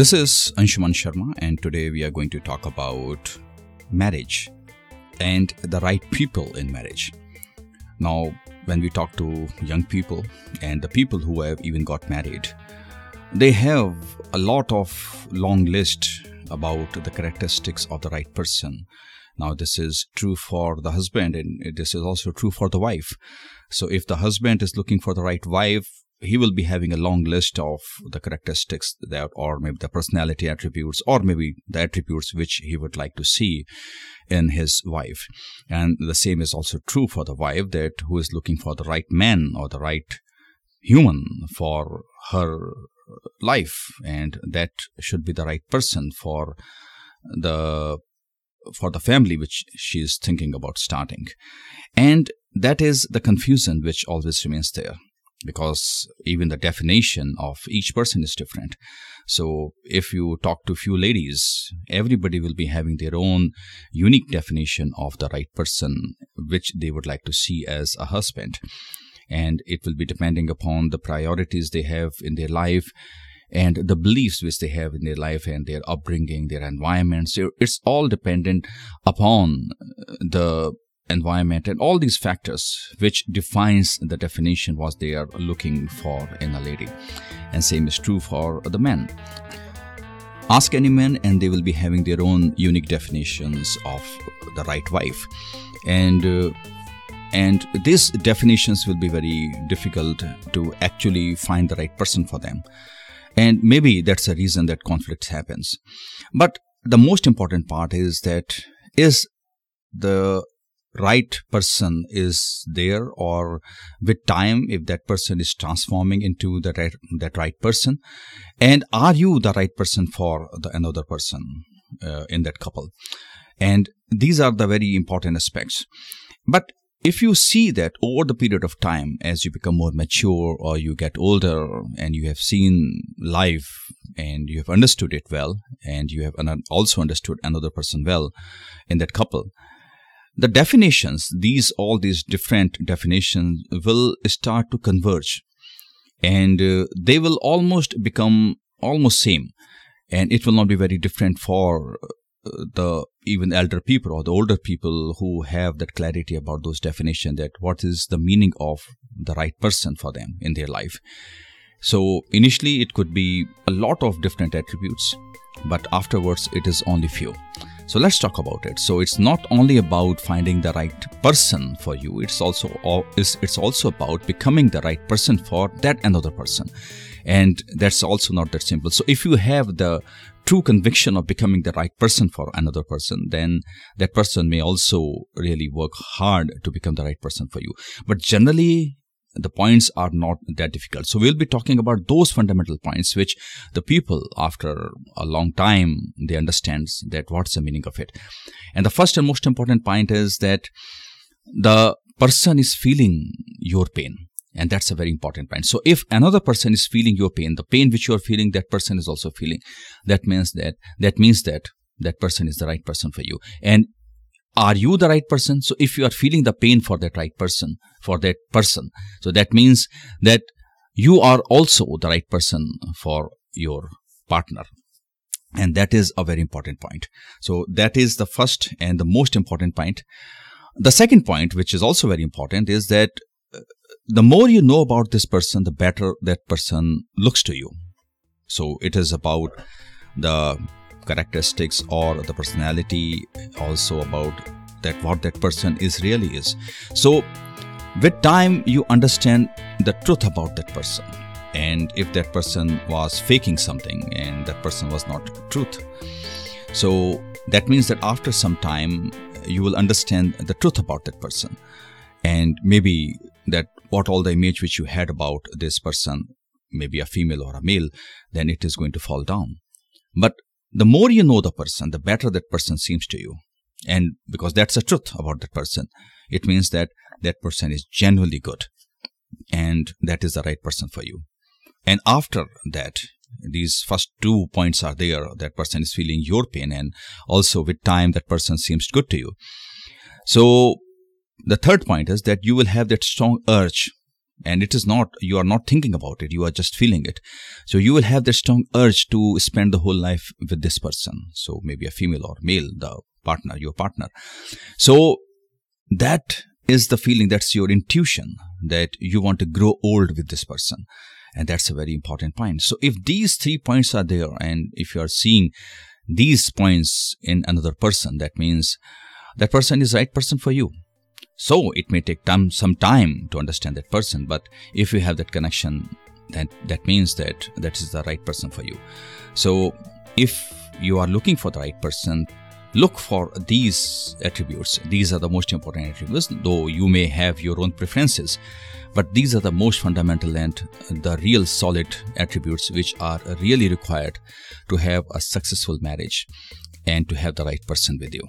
This is Anshuman Sharma, and today we are going to talk about marriage and the right people in marriage. Now, when we talk to young people and the people who have even got married, they have a lot of long list about the characteristics of the right person. Now, this is true for the husband, and this is also true for the wife. So, if the husband is looking for the right wife, he will be having a long list of the characteristics that or maybe the personality attributes or maybe the attributes which he would like to see in his wife. And the same is also true for the wife that who is looking for the right man or the right human for her life and that should be the right person for the for the family which she is thinking about starting. And that is the confusion which always remains there because even the definition of each person is different. So if you talk to few ladies everybody will be having their own unique definition of the right person which they would like to see as a husband. And it will be depending upon the priorities they have in their life and the beliefs which they have in their life and their upbringing their environments. It's all dependent upon the environment and all these factors which defines the definition what they are looking for in a lady. And same is true for the men. Ask any man and they will be having their own unique definitions of the right wife. And uh, and these definitions will be very difficult to actually find the right person for them. And maybe that's the reason that conflict happens. But the most important part is that is the right person is there or with time if that person is transforming into the right, that right person. And are you the right person for the another person uh, in that couple? And these are the very important aspects. But if you see that over the period of time as you become more mature or you get older and you have seen life and you have understood it well and you have also understood another person well in that couple the definitions these all these different definitions will start to converge. And uh, they will almost become almost same. And it will not be very different for uh, the even elder people or the older people who have that clarity about those definitions that what is the meaning of the right person for them in their life. So initially it could be a lot of different attributes but afterwards it is only few so let's talk about it. So it's not only about finding the right person for you. It's also it's also about becoming the right person for that another person, and that's also not that simple. So if you have the true conviction of becoming the right person for another person, then that person may also really work hard to become the right person for you. But generally, the points are not that difficult. So we'll be talking about those fundamental points which the people after a long time they understand that what's the meaning of it. And the first and most important point is that the person is feeling your pain. And that's a very important point. So if another person is feeling your pain, the pain which you're feeling, that person is also feeling. That means that that means that that person is the right person for you. And are you the right person? So if you are feeling the pain for that right person for that person so that means that you are also the right person for your partner. And that is a very important point. So that is the first and the most important point. The second point which is also very important is that uh, the more you know about this person the better that person looks to you. So it is about the characteristics or the personality also about that what that person is really is. So with time you understand the truth about that person. And if that person was faking something and that person was not truth. So that means that after some time you will understand the truth about that person. And maybe that what all the image which you had about this person maybe a female or a male then it is going to fall down. But the more you know the person, the better that person seems to you. And because that's the truth about that person, it means that that person is genuinely good and that is the right person for you. And after that, these first two points are there. That person is feeling your pain, and also with time, that person seems good to you. So, the third point is that you will have that strong urge and it is not you are not thinking about it you are just feeling it. So you will have the strong urge to spend the whole life with this person. So maybe a female or male the partner your partner. So that is the feeling that's your intuition that you want to grow old with this person. And that's a very important point. So if these three points are there and if you are seeing these points in another person that means that person is the right person for you so it may take time, some time to understand that person, but if you have that connection, then that means that that is the right person for you. So if you are looking for the right person, look for these attributes. These are the most important attributes, though you may have your own preferences. But these are the most fundamental and the real solid attributes which are really required to have a successful marriage and to have the right person with you.